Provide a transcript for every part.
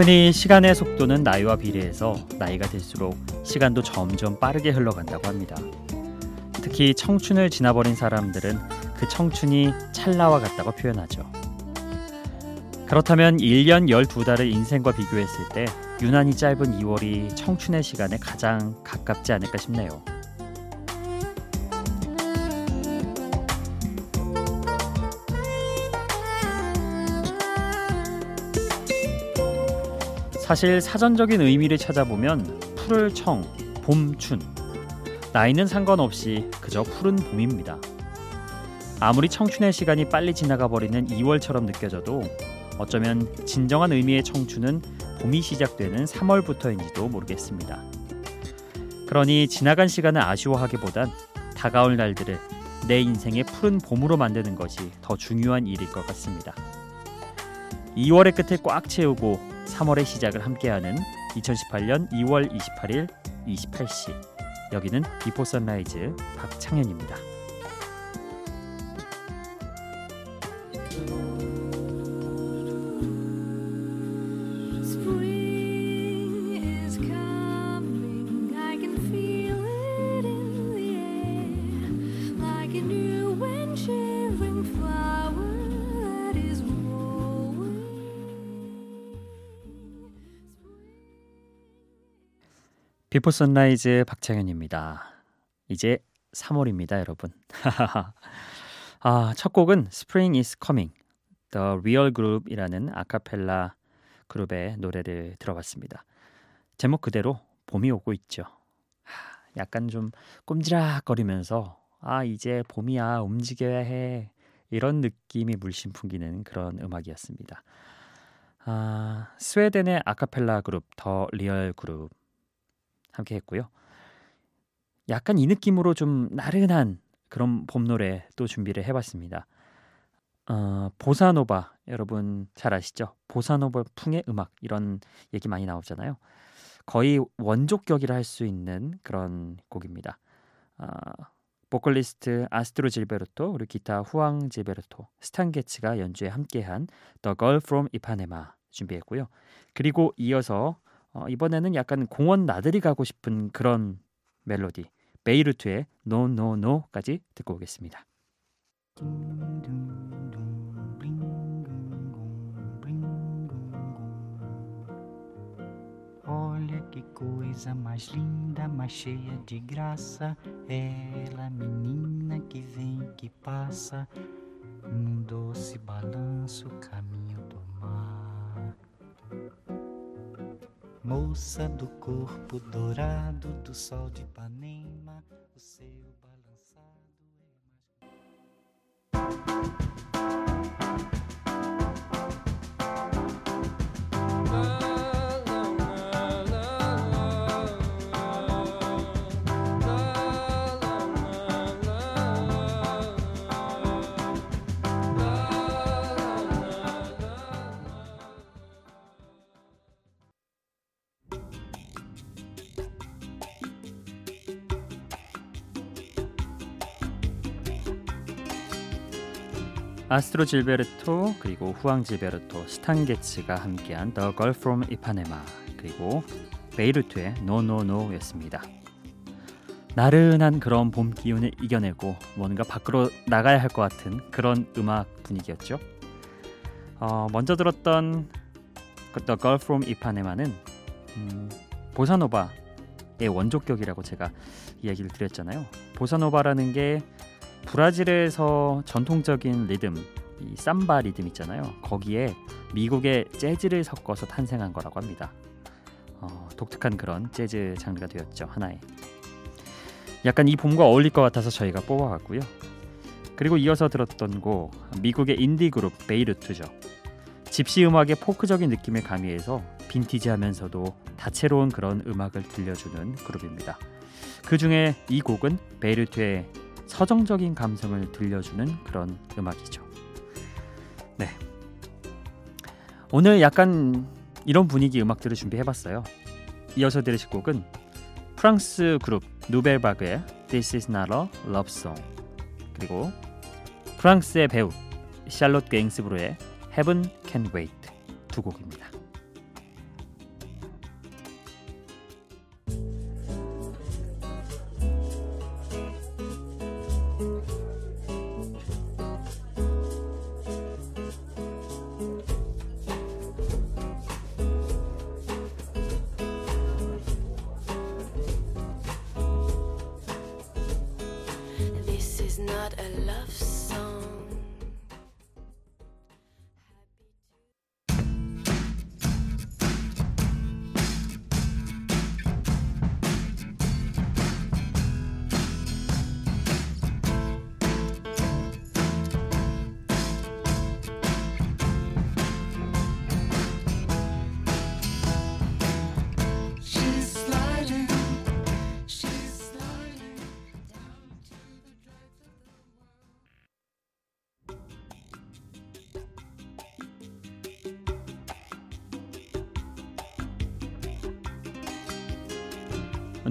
흔히 시간의 속도는 나이와 비례해서 나이가 들수록 시간도 점점 빠르게 흘러간다고 합니다. 특히 청춘을 지나버린 사람들은 그 청춘이 찰나와 같다고 표현하죠. 그렇다면 1년 12달을 인생과 비교했을 때 유난히 짧은 2월이 청춘의 시간에 가장 가깝지 않을까 싶네요. 사실 사전적인 의미를 찾아보면 푸를 청, 봄춘. 나이는 상관없이 그저 푸른 봄입니다. 아무리 청춘의 시간이 빨리 지나가 버리는 2월처럼 느껴져도 어쩌면 진정한 의미의 청춘은 봄이 시작되는 3월부터인지도 모르겠습니다. 그러니 지나간 시간을 아쉬워하기보단 다가올 날들을 내 인생의 푸른 봄으로 만드는 것이 더 중요한 일일 것 같습니다. 2월의 끝을 꽉 채우고 3월의 시작을 함께하는 2018년 2월 28일 28시 여기는 비포 선라이즈 박창현입니다. Before Sunrise 박창현입니다. 이제 3월입니다, 여러분. 아, 첫 곡은 Spring is Coming, The Real Group이라는 아카펠라 그룹의 노래를 들어봤습니다. 제목 그대로 봄이 오고 있죠. 약간 좀 꼼지락거리면서 아, 이제 봄이야, 움직여야 해. 이런 느낌이 물씬 풍기는 그런 음악이었습니다. 아, 스웨덴의 아카펠라 그룹 The Real Group 함께 했고요. 약간 이 느낌으로 좀 나른한 그런 봄 노래 또 준비를 해봤습니다. 어, 보사노바 여러분 잘 아시죠? 보사노바 풍의 음악 이런 얘기 많이 나오잖아요. 거의 원조격이라 할 수 있는 그런 곡입니다. 어, 보컬리스트 아스트루드 질베르토 그리고 기타 후앙 질베르토 스탄 게츠가 연주에 함께한 The Girl from Ipanema 준비했고요. 그리고 이어서 어, 이번에는 약간 공원 나들이 가고 싶은 그런 멜로디 베이루트의 No No No까지 듣고 오겠습니다. Balanço, caminho Moça do corpo dourado do sol de Ipanema, 아스트루드 질베르토 그리고 후앙 질베르토 스탄게츠가 함께한 The Girl from Ipanema 그리고 베이루트의 No였습니다. 나른한 그런 봄 기운을 이겨내고 뭔가 밖으로 나가야 할 것 같은 그런 음악 분위기였죠. 어, 먼저 들었던 그 The Girl from Ipanema는 음, 보사노바의 원조격이라고 제가 이야기를 드렸잖아요. 보사노바라는 게 브라질에서 전통적인 리듬, 이 삼바 리듬 있잖아요. 거기에 미국의 재즈를 섞어서 탄생한 거라고 합니다. 어, 독특한 그런 재즈 장르가 되었죠 하나의. 약간 이 봄과 어울릴 것 같아서 저희가 뽑아왔고요. 그리고 이어서 들었던 곡 미국의 인디 그룹 베이르트죠. 집시 음악의 포크적인 느낌을 가미해서 빈티지하면서도 다채로운 그런 음악을 들려주는 그룹입니다. 그 중에 이 곡은 베이르트의 서정적인 감성을 들려주는 그런 음악이죠. 네. 오늘 약간 이런 분위기 음악들을 준비해봤어요. 이어서 들으실 곡은 프랑스 그룹 누벨바그의 This is not a love song 그리고 프랑스의 배우 샬롯 게잉스브로의 Heaven Can Wait 두 곡입니다.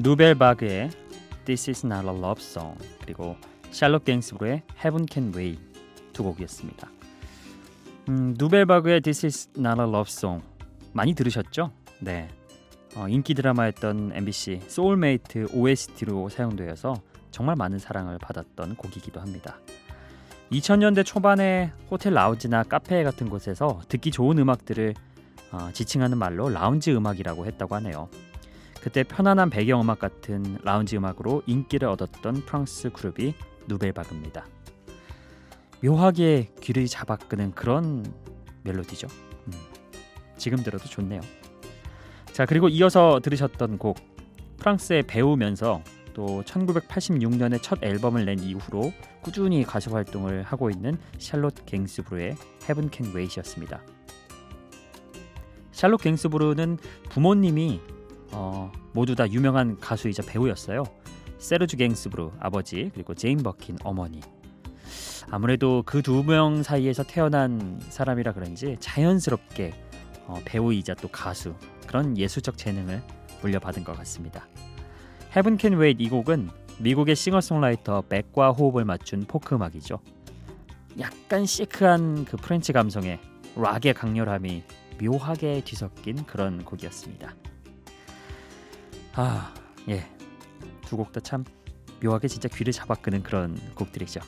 누벨바그의 This Is Not a Love Song 그리고 샬롯 갱스브로의 Heaven Can Wait 두 곡이었습니다. 음, 누벨바그의 This Is Not a Love Song 많이 들으셨죠? 네. 어, 인기 드라마였던 MBC 소울메이트 OST로 사용되어서 정말 많은 사랑을 받았던 곡이기도 합니다. 2000년대 초반에 호텔 라운지나 카페 같은 곳에서 듣기 좋은 음악들을 어, 지칭하는 말로 라운지 음악이라고 했다고 하네요. 그때 편안한 배경음악 같은 라운지 음악으로 인기를 얻었던 프랑스 그룹이 누벨바그입니다. 묘하게 귀를 잡아끄는 그런 멜로디죠. 음, 지금 들어도 좋네요. 자 그리고 이어서 들으셨던 곡 프랑스에 배우면서 또 1986년에 첫 앨범을 낸 이후로 꾸준히 가수 활동을 하고 있는 샬롯 갱스브루의 Heaven Can Wait이었습니다. 샬롯 갱스브루는 부모님이 어, 모두 다 유명한 가수이자 배우였어요. 세르주 갱스브루 아버지 그리고 제인 버킨 어머니. 아무래도 그 두 명 사이에서 태어난 사람이라 그런지 자연스럽게 어, 배우이자 또 가수 그런 예술적 재능을 물려받은 것 같습니다. Heaven Can Wait 이 곡은 미국의 싱어송라이터 Beck과 호흡을 맞춘 포크 음악이죠. 약간 시크한 그 French 감성에 락의 강렬함이 묘하게 뒤섞인 그런 곡이었습니다. 아, 예. 두 곡 다 참 묘하게 진짜 귀를 잡아끄는 그런 곡들이죠.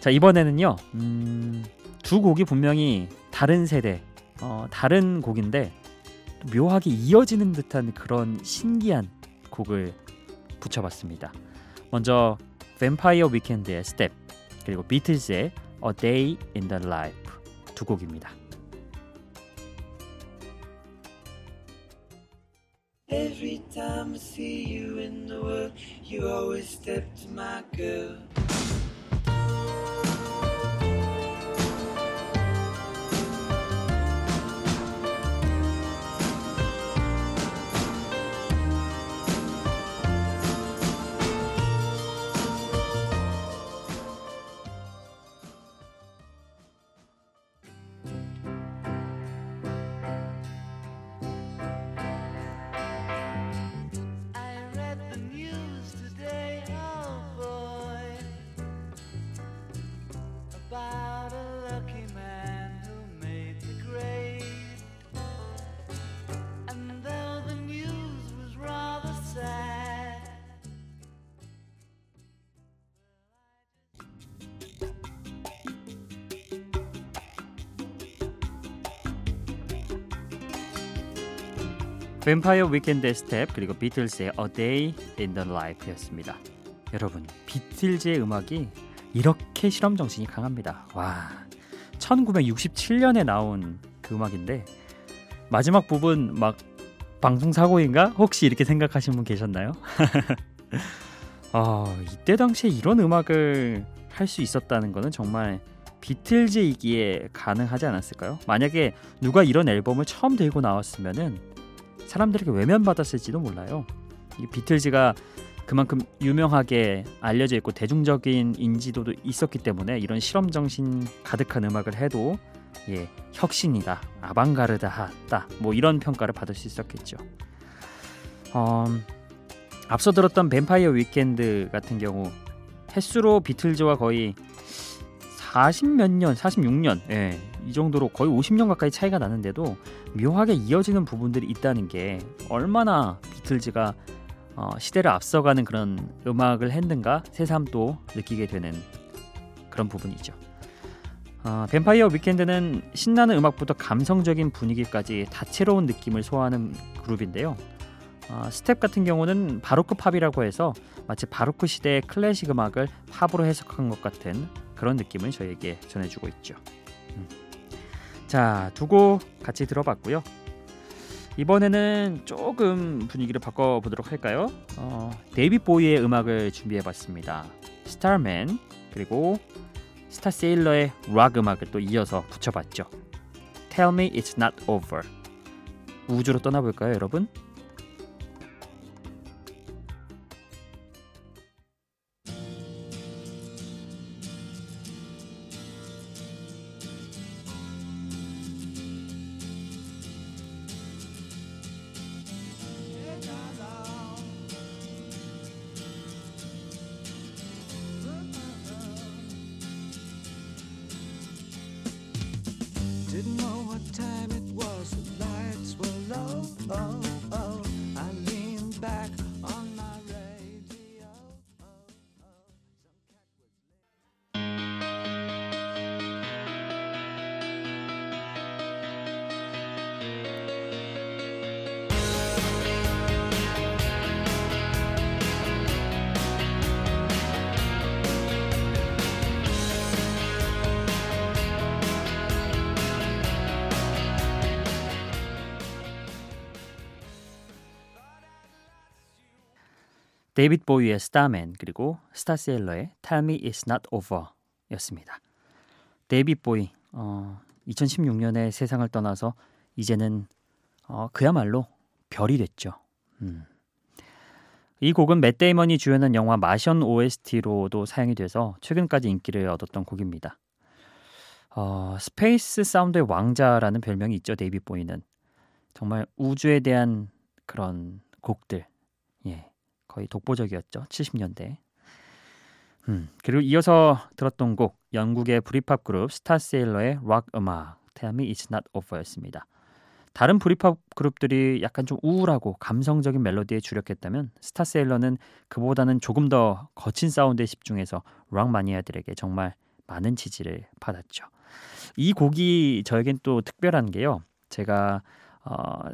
자, 이번에는요. 음, 두 곡이 분명히 다른 세대, 어, 다른 곡인데 묘하게 이어지는 듯한 그런 신기한 곡을 붙여봤습니다. 먼저 뱀파이어 위켄드의 스텝 그리고 비틀즈의 A Day in the Life 두 곡입니다. See you in the world, you always step to my girl. 뱀파이어 위켄드의 스텝 그리고 비틀즈의 A Day in the Life였습니다. 여러분 비틀즈의 음악이 이렇게 실험 정신이 강합니다. 와 1967년에 나온 그 음악인데 마지막 부분 막 방송 사고인가 혹시 이렇게 생각하신 분 계셨나요? 아 이때 당시에 이런 음악을 할 수 있었다는 것은 정말 비틀즈이기에 가능하지 않았을까요? 만약에 누가 이런 앨범을 처음 들고 나왔으면은 사람들에게 외면받았을지도 몰라요. 이 비틀즈가 그만큼 유명하게 알려져 있고 대중적인 인지도도 있었기 때문에 이런 실험 정신 가득한 음악을 해도 예 혁신이다, 아방가르다하다 뭐 이런 평가를 받을 수 있었겠죠. 어, 앞서 들었던 뱀파이어 위켄드 같은 경우 횟수로 비틀즈와 거의 40 몇 년, 46년, 예, 이 정도로 거의 50년 가까이 차이가 나는데도 묘하게 이어지는 부분들이 있다는 게 얼마나 비틀즈가 어, 시대를 앞서가는 그런 음악을 했는가 새삼 또 느끼게 되는 그런 부분이죠. 어, 뱀파이어 위켄드는 신나는 음악부터 감성적인 분위기까지 다채로운 느낌을 소화하는 그룹인데요. 어, 스텝 같은 경우는 바로크 팝이라고 해서 마치 바로크 시대의 클래식 음악을 팝으로 해석한 것 같은 그런 느낌을 저에게 전해주고 있죠. 음. 자, 두 곡 같이 들어봤고요. 이번에는 조금 분위기를 바꿔보도록 할까요? 어, 데이빗 보위의 음악을 준비해봤습니다. Starman 그리고 스타 세일러의 락 음악을 또 이어서 붙여봤죠. Tell me it's not over. 우주로 떠나볼까요, 여러분? 데이빗 보위의 Starman 그리고 스타세일러의 Tell Me It's Not Over였습니다. 데이빗 보위 어, 2016년에 세상을 떠나서 이제는 어, 그야말로 별이 됐죠. 음. 이 곡은 맷 데이먼이 주연한 영화 마션 OST로도 사용이 돼서 최근까지 인기를 얻었던 곡입니다. 어, 스페이스 사운드의 왕자라는 별명이 있죠. 데이빗 보위는 정말 우주에 대한 그런 곡들 예. 거의 독보적이었죠. 70년대. 음, 그리고 이어서 들었던 곡 영국의 브리팝 그룹 스타세일러의 락 음악 Tell Me It's Not Over였습니다. 다른 브리팝 그룹들이 약간 좀 우울하고 감성적인 멜로디에 주력했다면 스타세일러는 그보다는 조금 더 거친 사운드에 집중해서 락 마니아들에게 정말 많은 지지를 받았죠. 이 곡이 저에겐 또 특별한 게요. 제가 어,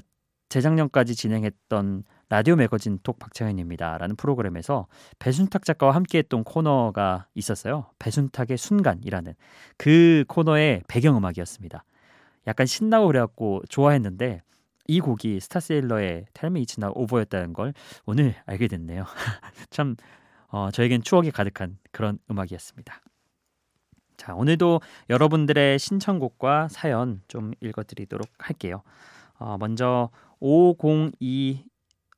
재작년까지 진행했던 라디오 매거진 톡 박창현입니다 라는 프로그램에서 배순탁 작가와 함께했던 코너가 있었어요. 배순탁의 순간이라는 그 코너의 배경음악이었습니다. 약간 신나고 그래갖고 좋아했는데 이 곡이 스타세일러의 텔미 이츠나 오버였다는 걸 오늘 알게 됐네요. 참 어, 저에겐 추억이 가득한 그런 음악이었습니다. 자 오늘도 여러분들의 신청곡과 사연 좀 읽어드리도록 할게요. 어, 먼저 502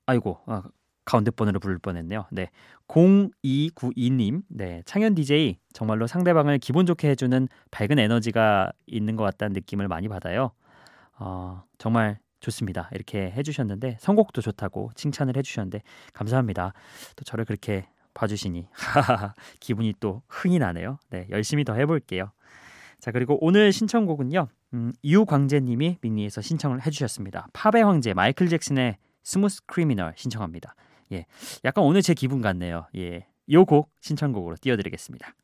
아이고 아, 가운데 번호를 부를 뻔했네요. 네. 0292님. 네. 창현 DJ 정말로 상대방을 기분 좋게 해주는 밝은 에너지가 있는 것 같다는 느낌을 많이 받아요. 어, 정말 좋습니다. 이렇게 해주셨는데 선곡도 좋다고 칭찬을 해주셨는데 감사합니다. 또 저를 그렇게 봐주시니 기분이 또 흥이 나네요. 네, 열심히 더 해볼게요. 자 그리고 오늘 신청곡은요. 음, 유광재님이 미니에서 신청을 해주셨습니다. 팝의 황제 마이클 잭슨의 Smooth Criminal 신청합니다. 예, 약간 오늘 제 기분 같네요. 예, 요곡 신청곡으로 띄워드리겠습니다.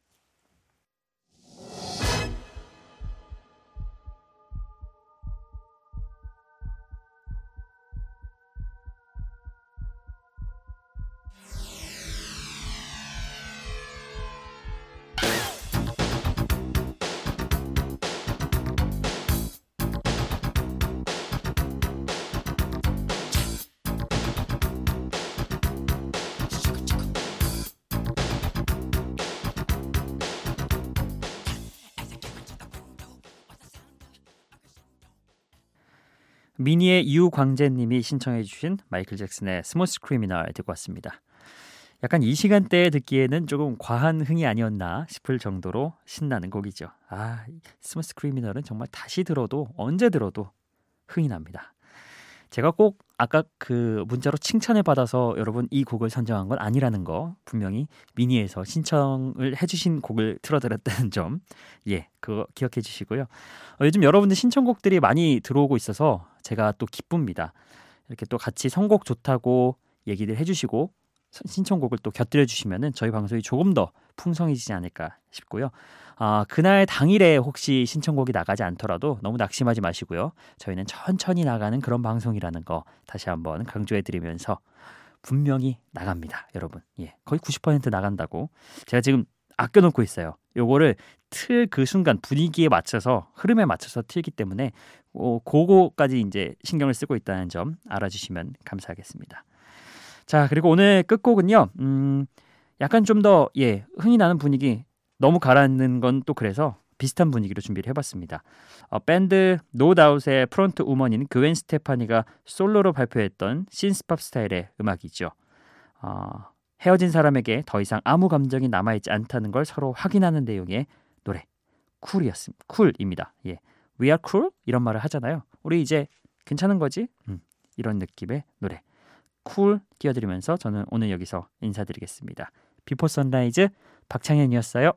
미니의 유광재님이 신청해 주신 마이클 잭슨의 Smooth Criminal 듣고 왔습니다. 약간 이 시간대에 듣기에는 조금 과한 흥이 아니었나 싶을 정도로 신나는 곡이죠. 아, Smooth Criminal은 정말 다시 들어도 언제 들어도 흥이 납니다. 제가 꼭 아까 그 문자로 칭찬을 받아서 여러분 이 곡을 선정한 건 아니라는 거 분명히 미니에서 신청을 해주신 곡을 틀어드렸다는 점, 예, 그거 기억해 주시고요. 어, 요즘 여러분들 신청곡들이 많이 들어오고 있어서 제가 또 기쁩니다. 이렇게 또 같이 선곡 좋다고 얘기를 해주시고 신청곡을 또 곁들여 주시면은 저희 방송이 조금 더 풍성해지지 않을까 싶고요. 아, 그날 당일에 혹시 신청곡이 나가지 않더라도 너무 낙심하지 마시고요. 저희는 천천히 나가는 그런 방송이라는 거 다시 한번 강조해 드리면서 분명히 나갑니다, 여러분. 예. 거의 90% 나간다고. 제가 지금 아껴 놓고 있어요. 요거를 틀 그 순간 분위기에 맞춰서 흐름에 맞춰서 틀기 때문에 어, 그거까지 이제 신경을 쓰고 있다는 점 알아주시면 감사하겠습니다. 자, 그리고 오늘 끝곡은요. 음, 약간 좀 더 예, 흥이 나는 분위기 너무 가라앉는 건 또 그래서 비슷한 분위기로 준비를 해봤습니다. 어, 밴드 노다웃의 front woman인 그웬 스테파니가 솔로로 발표했던 신스팝 스타일의 음악이죠. 어, 헤어진 사람에게 더 이상 아무 감정이 남아있지 않다는 걸 서로 확인하는 내용의 노래 Cool이었습니다. Cool입니다. 예, We are cool 이런 말을 하잖아요. 우리 이제 괜찮은 거지? 음, 이런 느낌의 노래 Cool 띄워드리면서 저는 오늘 여기서 인사드리겠습니다. 비포 선라이즈 박창현이었어요.